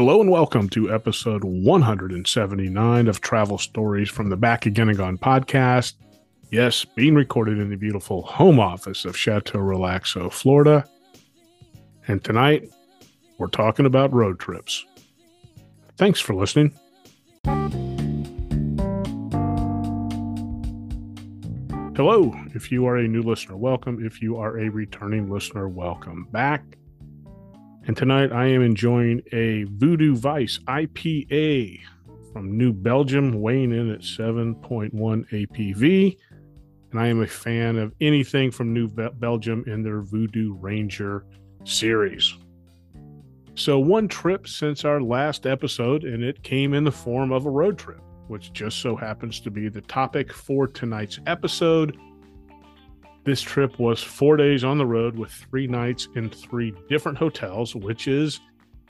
Hello and welcome to episode 179 of Travel Stories from the Back Again and Gone podcast. Yes, being recorded in the beautiful home office of Chateau Relaxo, Florida. And tonight, we're talking about road trips. Thanks for listening. Hello, if you are a new listener, welcome. If you are a returning listener, welcome back. And tonight I am enjoying a Voodoo Vice IPA from New Belgium, weighing in at 7.1 ABV. And I am a fan of anything from New Be- Belgium in their Voodoo Ranger series. So, one trip since our last episode, and it came in the form of a road trip, which just so happens to be the topic for tonight's episode. This trip was four days on the road with three nights in three different hotels, which is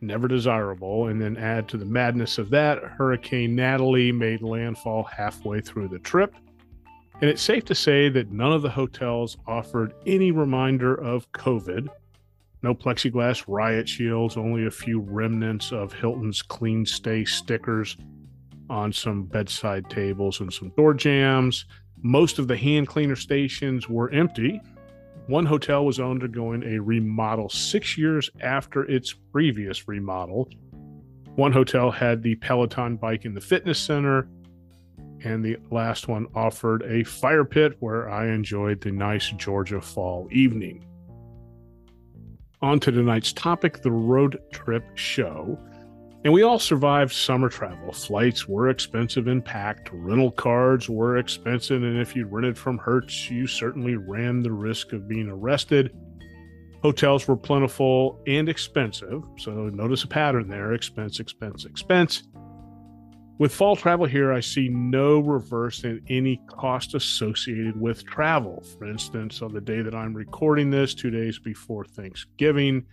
never desirable. And then add to the madness of that, Hurricane Natalie made landfall halfway through the trip. And it's safe to say that none of the hotels offered any reminder of COVID. No plexiglass riot shields, only a few remnants of Hilton's CleanStay stickers on some bedside tables and some door jambs. Most of the hand cleaner stations were empty. One hotel was undergoing a remodel six years after its previous remodel. One hotel had the Peloton bike in the fitness center, and the last one offered a fire pit where I enjoyed the nice Georgia fall evening. On to tonight's topic the road trip show. And we all survived summer travel. Flights were expensive and packed. Rental cars were expensive. And if you rented from Hertz, you certainly ran the risk of being arrested. Hotels were plentiful and expensive. So notice a pattern there expense, expense, expense. With fall travel here, I see no reverse in any cost associated with travel. For instance, on the day that I'm recording this, two days before Thanksgiving,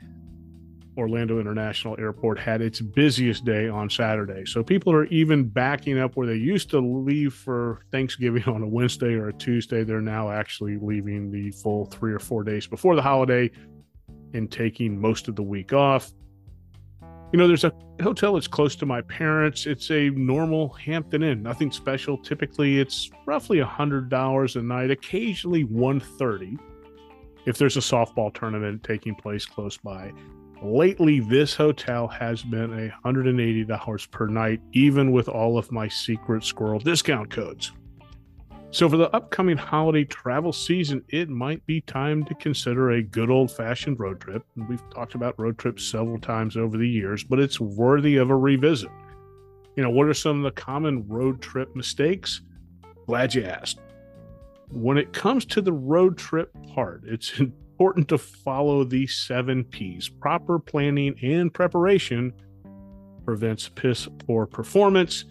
Orlando International Airport had its busiest day on Saturday. So people are even backing up where they used to leave for Thanksgiving on a Wednesday or a Tuesday. They're now actually leaving the full three or four days before the holiday and taking most of the week off. You know, there's a hotel that's close to my parents. It's a normal Hampton Inn, nothing special. Typically, it's roughly a hundred dollars a night, occasionally 130 if there's a softball tournament taking place close by. Lately, this hotel has been $180 per night, even with all of my secret squirrel discount codes. So, for the upcoming holiday travel season, it might be time to consider a good old fashioned road trip. We've talked about road trips several times over the years, but it's worthy of a revisit. You know, what are some of the common road trip mistakes? Glad you asked. When it comes to the road trip part, it's important to follow these seven P's. Proper planning and preparation prevents piss poor performance.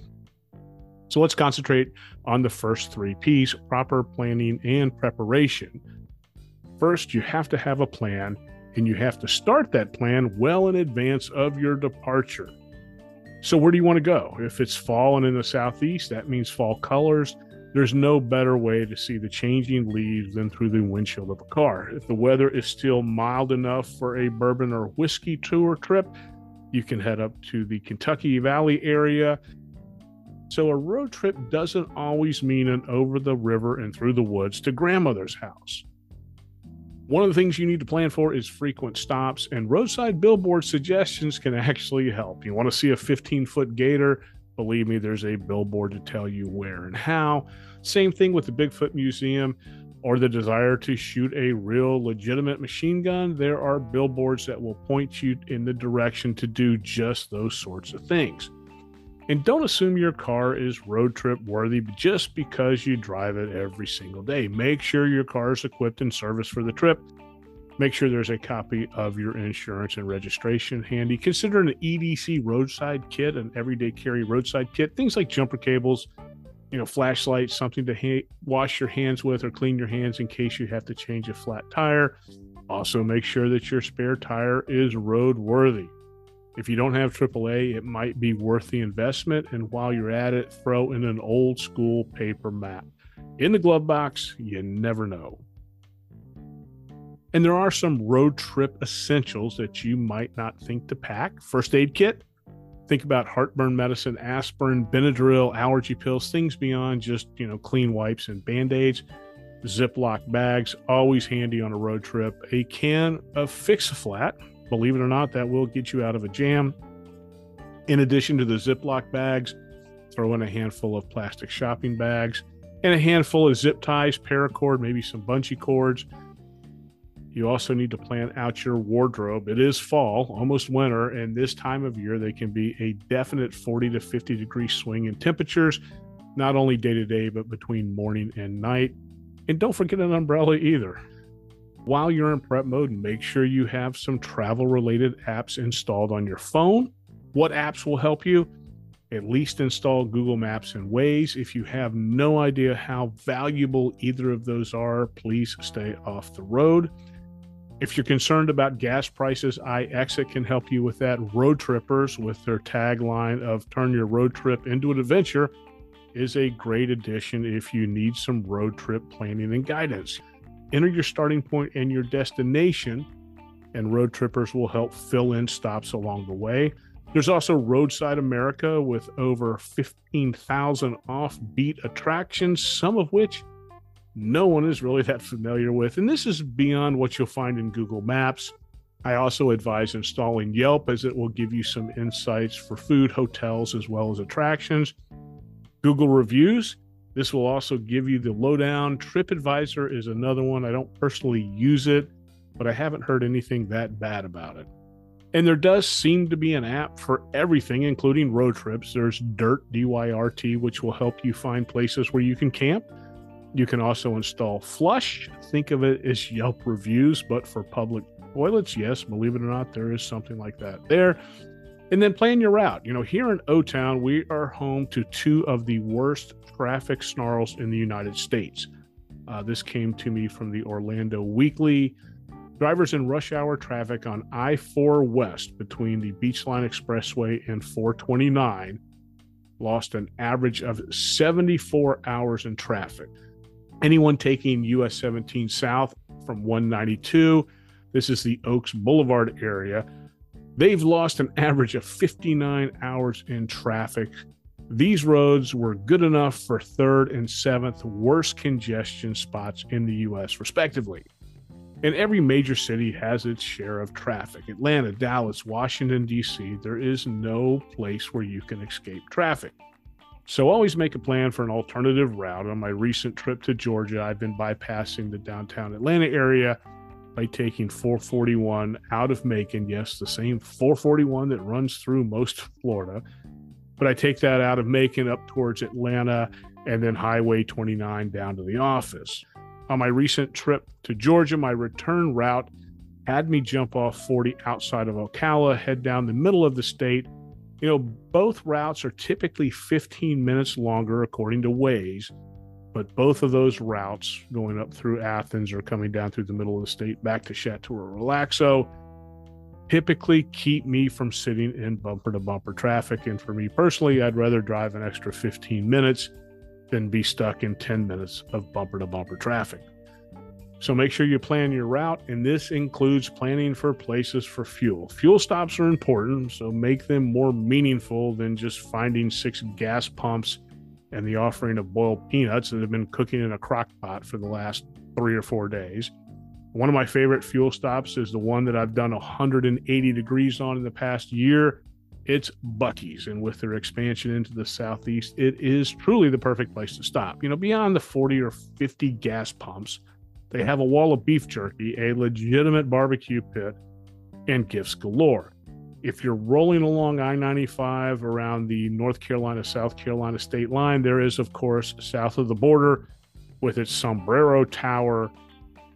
So let's concentrate on the first three P's proper planning and preparation. First, you have to have a plan and you have to start that plan well in advance of your departure. So, where do you want to go? If it's fall and in the southeast, that means fall colors. There's no better way to see the changing leaves than through the windshield of a car. If the weather is still mild enough for a bourbon or whiskey tour trip, you can head up to the Kentucky Valley area. So, a road trip doesn't always mean an over the river and through the woods to grandmother's house. One of the things you need to plan for is frequent stops, and roadside billboard suggestions can actually help. You want to see a 15 foot gator? Believe me, there's a billboard to tell you where and how. Same thing with the Bigfoot Museum or the desire to shoot a real legitimate machine gun. There are billboards that will point you in the direction to do just those sorts of things. And don't assume your car is road trip worthy just because you drive it every single day. Make sure your car is equipped and serviced for the trip Make sure there's a copy of your insurance and registration handy. Consider an EDC roadside kit, an everyday carry roadside kit, things like jumper cables, you know, flashlights, something to ha- wash your hands with or clean your hands in case you have to change a flat tire. Also, make sure that your spare tire is roadworthy. If you don't have AAA, it might be worth the investment. And while you're at it, throw in an old school paper map. In the glove box, you never know. And there are some road trip essentials that you might not think to pack. First aid kit, Think about heartburn medicine, aspirin, Benadryl, allergy pills, things beyond just, you know, clean wipes and band-aids. Ziploc bags, always handy on a road trip. A can of Fix-A-Flat, believe it or not, that will get you out of a jam. In addition to the Ziploc bags, throw in a handful of plastic shopping bags and a handful of zip ties, paracord, maybe some bungee cords. You also need to plan out your wardrobe. It is fall, almost winter, and this time of year, they can be a definite 40 to 50 degree swing in temperatures, not only day to day, but between morning and night. And don't forget an umbrella either. While you're in prep mode, make sure you have some travel related apps installed on your phone. What apps will help you? At least install Google Maps and Waze. If you have no idea how valuable either of those are, please stay off the road. If you're concerned about gas prices, iExit can help you with that. Roadtrippers, with their tagline of turn your road trip into an adventure, is a great addition if you need some road trip planning and guidance. Enter your starting point and your destination, and Roadtrippers will help fill in stops along the way. There's also Roadside America with over 15,000 offbeat attractions, some of which no one is really that familiar with. And this is beyond what you'll find in Google Maps. I also advise installing Yelp as it will give you some insights for food, hotels, as well as attractions. Google Reviews, this will also give you the lowdown. TripAdvisor is another one. I don't personally use it, but I haven't heard anything that bad about it. And there does seem to be an app for everything, including road trips. There's Dirt, D Y R T, which will help you find places where you can camp. You can also install Flush. Think of it as Yelp reviews, but for public toilets. Yes, believe it or not, there is something like that there. And then plan your route. You know, here in O Town, we are home to two of the worst traffic snarls in the United States. Uh, this came to me from the Orlando Weekly. Drivers in rush hour traffic on I 4 West between the Beachline Expressway and 429 lost an average of 74 hours in traffic anyone taking US 17 south from 192, this is the Oaks Boulevard area, they've lost an average of 59 hours in traffic. These roads were good enough for third and seventh worst congestion spots in the US, respectively. And every major city has its share of traffic. Atlanta, Dallas, Washington, D.C., there is no place where you can escape traffic. So always make a plan for an alternative route. On my recent trip to Georgia, I've been bypassing the downtown Atlanta area by taking 441 out of Macon. Yes, the same 441 that runs through most Florida. But I take that out of Macon up towards Atlanta and then Highway 29 down to the office. On my recent trip to Georgia, my return route had me jump off 40 outside of Ocala, head down the middle of the state you know, both routes are typically 15 minutes longer according to Waze, but both of those routes going up through Athens or coming down through the middle of the state back to Chateau Relaxo typically keep me from sitting in bumper to bumper traffic. And for me personally, I'd rather drive an extra 15 minutes than be stuck in 10 minutes of bumper to bumper traffic. So make sure you plan your route, and this includes planning for places for fuel. Fuel stops are important, so make them more meaningful than just finding six gas pumps and the offering of boiled peanuts that have been cooking in a crock pot for the last three or four days. One of my favorite fuel stops is the one that I've done 180 degrees on in the past year. It's Buc-ee's, and with their expansion into the southeast, it is truly the perfect place to stop. You know, beyond the 40 or 50 gas pumps they have a wall of beef jerky, a legitimate barbecue pit, and gifts galore. If you're rolling along I 95 around the North Carolina South Carolina state line, there is, of course, south of the border with its Sombrero Tower,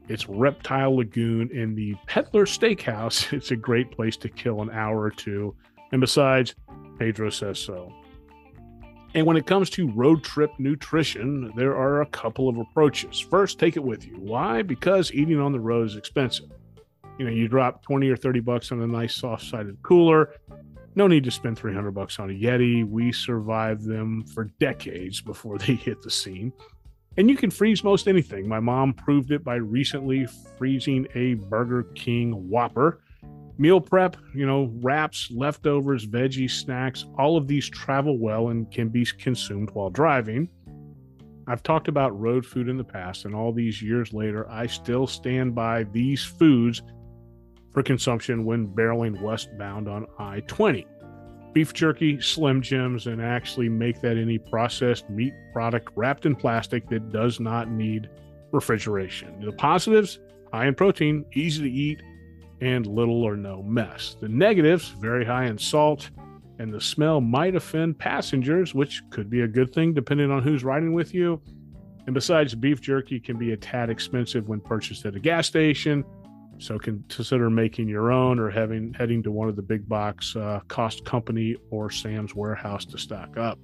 its Reptile Lagoon, and the Peddler Steakhouse. It's a great place to kill an hour or two. And besides, Pedro says so. And when it comes to road trip nutrition, there are a couple of approaches. First, take it with you. Why? Because eating on the road is expensive. You know, you drop 20 or 30 bucks on a nice soft sided cooler. No need to spend 300 bucks on a Yeti. We survived them for decades before they hit the scene. And you can freeze most anything. My mom proved it by recently freezing a Burger King Whopper Meal prep, you know, wraps, leftovers, veggies, snacks, all of these travel well and can be consumed while driving. I've talked about road food in the past, and all these years later, I still stand by these foods for consumption when barreling westbound on I 20. Beef jerky, Slim Jims, and actually make that any processed meat product wrapped in plastic that does not need refrigeration. The positives high in protein, easy to eat, and little or no mess. The negatives very high in salt, and the smell might offend passengers, which could be a good thing depending on who's riding with you. And besides, beef jerky can be a tad expensive when purchased at a gas station, so consider making your own or having heading to one of the big box uh, cost company or Sam's warehouse to stock up.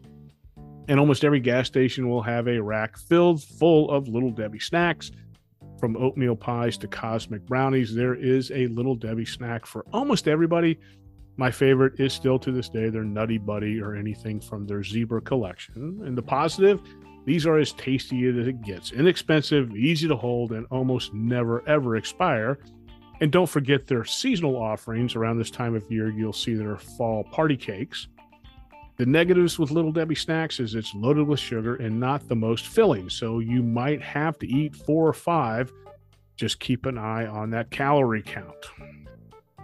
And almost every gas station will have a rack filled full of Little Debbie snacks. From oatmeal pies to cosmic brownies, there is a Little Debbie snack for almost everybody. My favorite is still to this day their Nutty Buddy or anything from their Zebra collection. And the positive, these are as tasty as it gets inexpensive, easy to hold, and almost never ever expire. And don't forget their seasonal offerings. Around this time of year, you'll see their fall party cakes. The negatives with Little Debbie snacks is it's loaded with sugar and not the most filling. So you might have to eat four or five. Just keep an eye on that calorie count.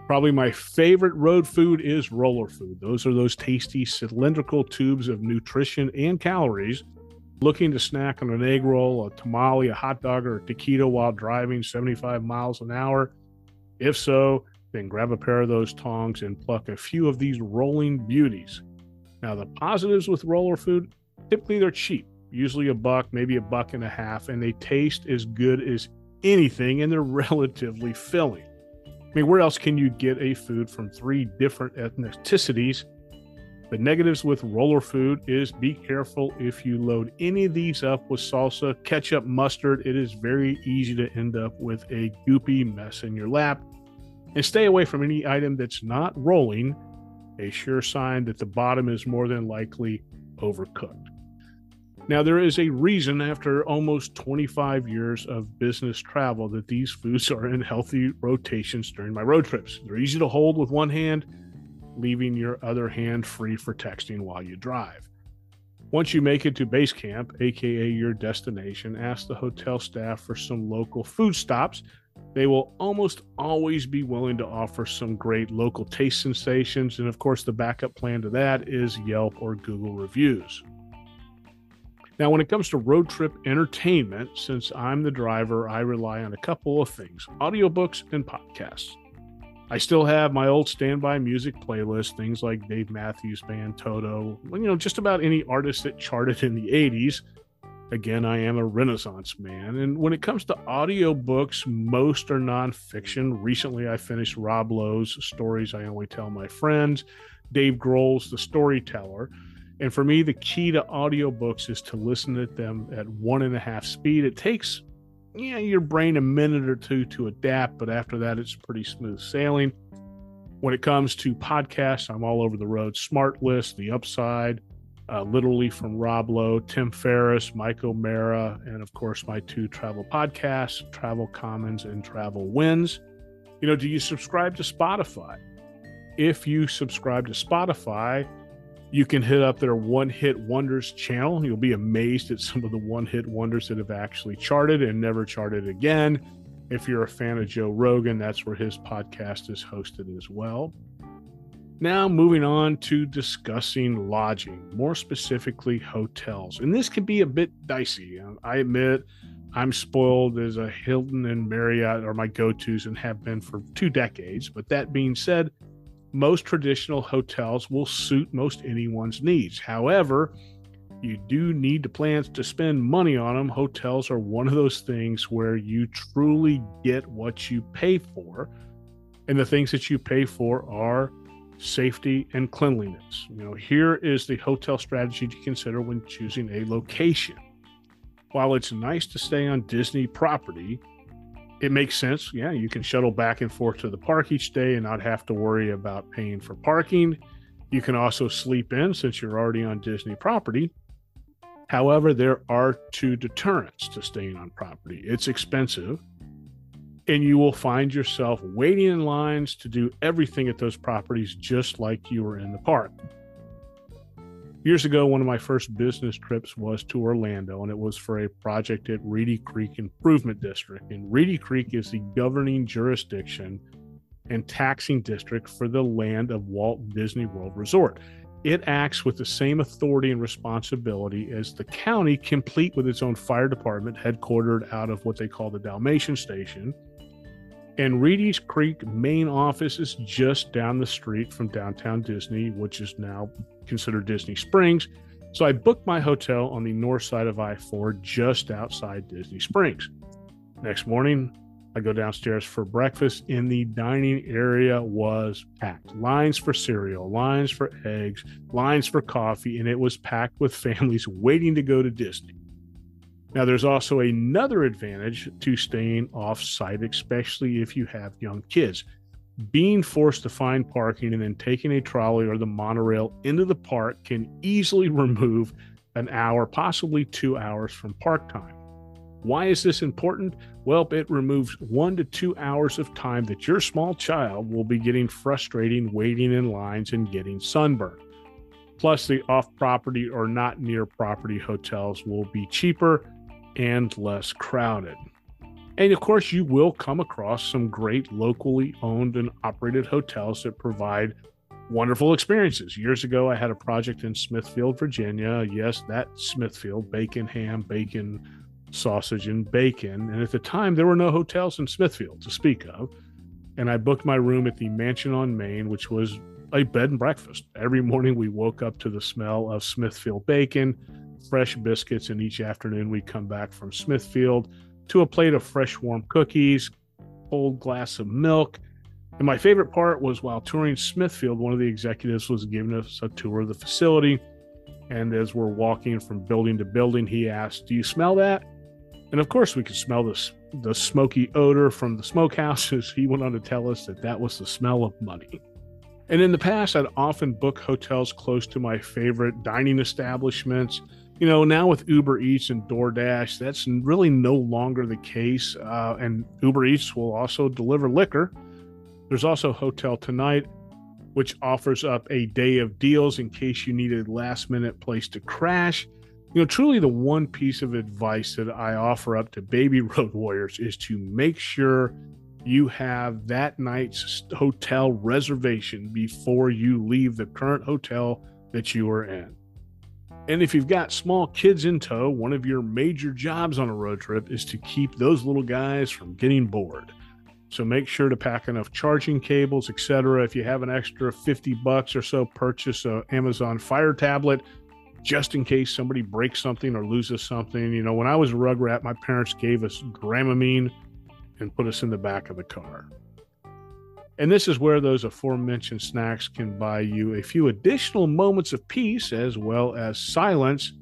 Probably my favorite road food is roller food. Those are those tasty cylindrical tubes of nutrition and calories. Looking to snack on an egg roll, a tamale, a hot dog, or a taquito while driving 75 miles an hour? If so, then grab a pair of those tongs and pluck a few of these rolling beauties. Now, the positives with roller food typically they're cheap, usually a buck, maybe a buck and a half, and they taste as good as anything and they're relatively filling. I mean, where else can you get a food from three different ethnicities? The negatives with roller food is be careful if you load any of these up with salsa, ketchup, mustard. It is very easy to end up with a goopy mess in your lap. And stay away from any item that's not rolling, a sure sign that the bottom is more than likely overcooked. Now, there is a reason after almost 25 years of business travel that these foods are in healthy rotations during my road trips. They're easy to hold with one hand, leaving your other hand free for texting while you drive. Once you make it to base camp, aka your destination, ask the hotel staff for some local food stops they will almost always be willing to offer some great local taste sensations. And of course, the backup plan to that is Yelp or Google reviews. Now, when it comes to road trip entertainment, since I'm the driver, I rely on a couple of things audiobooks and podcasts. I still have my old standby music playlist, things like Dave Matthews Band, Toto, you know, just about any artist that charted in the 80s again, I am a Renaissance man. And when it comes to audiobooks, most are nonfiction. Recently, I finished Rob Lowe's Stories I Only Tell My Friends, Dave Grohl's The Storyteller. And for me, the key to audiobooks is to listen to them at one and a half speed. It takes yeah, your brain a minute or two to adapt, but after that, it's pretty smooth sailing. When it comes to podcasts, I'm all over the road. SmartLess, The Upside, uh, literally from Rob Lowe, Tim Ferriss, Mike O'Meara, and of course my two travel podcasts, Travel Commons and Travel Wins. You know, do you subscribe to Spotify? If you subscribe to Spotify, you can hit up their One Hit Wonders channel. You'll be amazed at some of the one hit wonders that have actually charted and never charted again. If you're a fan of Joe Rogan, that's where his podcast is hosted as well. Now, moving on to discussing lodging, more specifically hotels. And this can be a bit dicey. Um, I admit I'm spoiled as a Hilton and Marriott are my go tos and have been for two decades. But that being said, most traditional hotels will suit most anyone's needs. However, you do need to plan to spend money on them. Hotels are one of those things where you truly get what you pay for. And the things that you pay for are safety, and cleanliness. You know, here is the hotel strategy to consider when choosing a location. While it's nice to stay on Disney property, it makes sense. Yeah, you can shuttle back and forth to the park each day and not have to worry about paying for parking. You can also sleep in since you're already on Disney property. However, there are two deterrents to staying on property it's expensive and you will find yourself waiting in lines to do everything at those properties just like you were in the park. Years ago, one of my first business trips was to Orlando, and it was for a project at Reedy Creek Improvement District. And Reedy Creek is the governing jurisdiction and taxing district for the land of Walt Disney World Resort. It acts with the same authority and responsibility as the county, complete with its own fire department, headquartered out of what they call the Dalmatian Station. And Reedy's Creek main office is just down the street from downtown Disney, which is now considered Disney Springs. So I booked my hotel on the north side of I 4, just outside Disney Springs. Next morning, I go downstairs for breakfast, and the dining area was packed. Lines for cereal, lines for eggs, lines for coffee, and it was packed with families waiting to go to Disney. Now, there's also another advantage to staying off site, especially if you have young kids. Being forced to find parking and then taking a trolley or the monorail into the park can easily remove an hour, possibly two hours from park time. Why is this important? Well, it removes one to two hours of time that your small child will be getting frustrating waiting in lines and getting sunburned. Plus, the off property or not near property hotels will be cheaper and less crowded. And of course, you will come across some great locally owned and operated hotels that provide wonderful experiences. Years ago, I had a project in Smithfield, Virginia. Yes, that Smithfield, bacon, ham, bacon, sausage, and bacon. And at the time, there were no hotels in Smithfield to speak of. And I booked my room at the Mansion on Main, which was a bed and breakfast. Every morning, we woke up to the smell of Smithfield bacon fresh biscuits, and each afternoon we'd come back from Smithfield to a plate of fresh warm cookies, cold glass of milk. And my favorite part was while touring Smithfield, one of the executives was giving us a tour of the facility. And as we're walking from building to building, he asked, Do you smell that? And of course, we could smell the, the smoky odor from the smokehouses. He went on to tell us that that was the smell of money. And in the past, I'd often book hotels close to my favorite dining establishments you know, now with Uber Eats and DoorDash, that's really no longer the case. Uh, and Uber Eats will also deliver liquor. There's also Hotel Tonight, which offers up a day of deals in case you need a last minute place to crash. You know, truly the one piece of advice that I offer up to baby road warriors is to make sure you have that night's hotel reservation before you leave the current hotel that you are in. And if you've got small kids in tow, one of your major jobs on a road trip is to keep those little guys from getting bored. So make sure to pack enough charging cables, etc. If you have an extra 50 bucks or so, purchase a Amazon Fire tablet just in case somebody breaks something or loses something. You know, when I was a rug rat, my parents gave us Dramamine and put us in the back of the car. And this is where those aforementioned snacks can buy you a few additional moments of peace as well as silence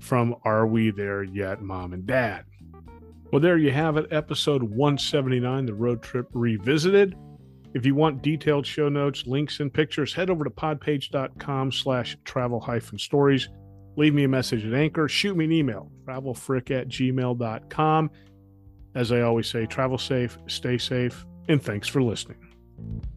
from Are We There Yet, Mom and Dad? Well, there you have it, episode 179, The Road Trip Revisited. If you want detailed show notes, links, and pictures, head over to podpage.com slash travel hyphen stories. Leave me a message at Anchor. Shoot me an email, travelfrick at gmail.com. As I always say, travel safe, stay safe, and thanks for listening you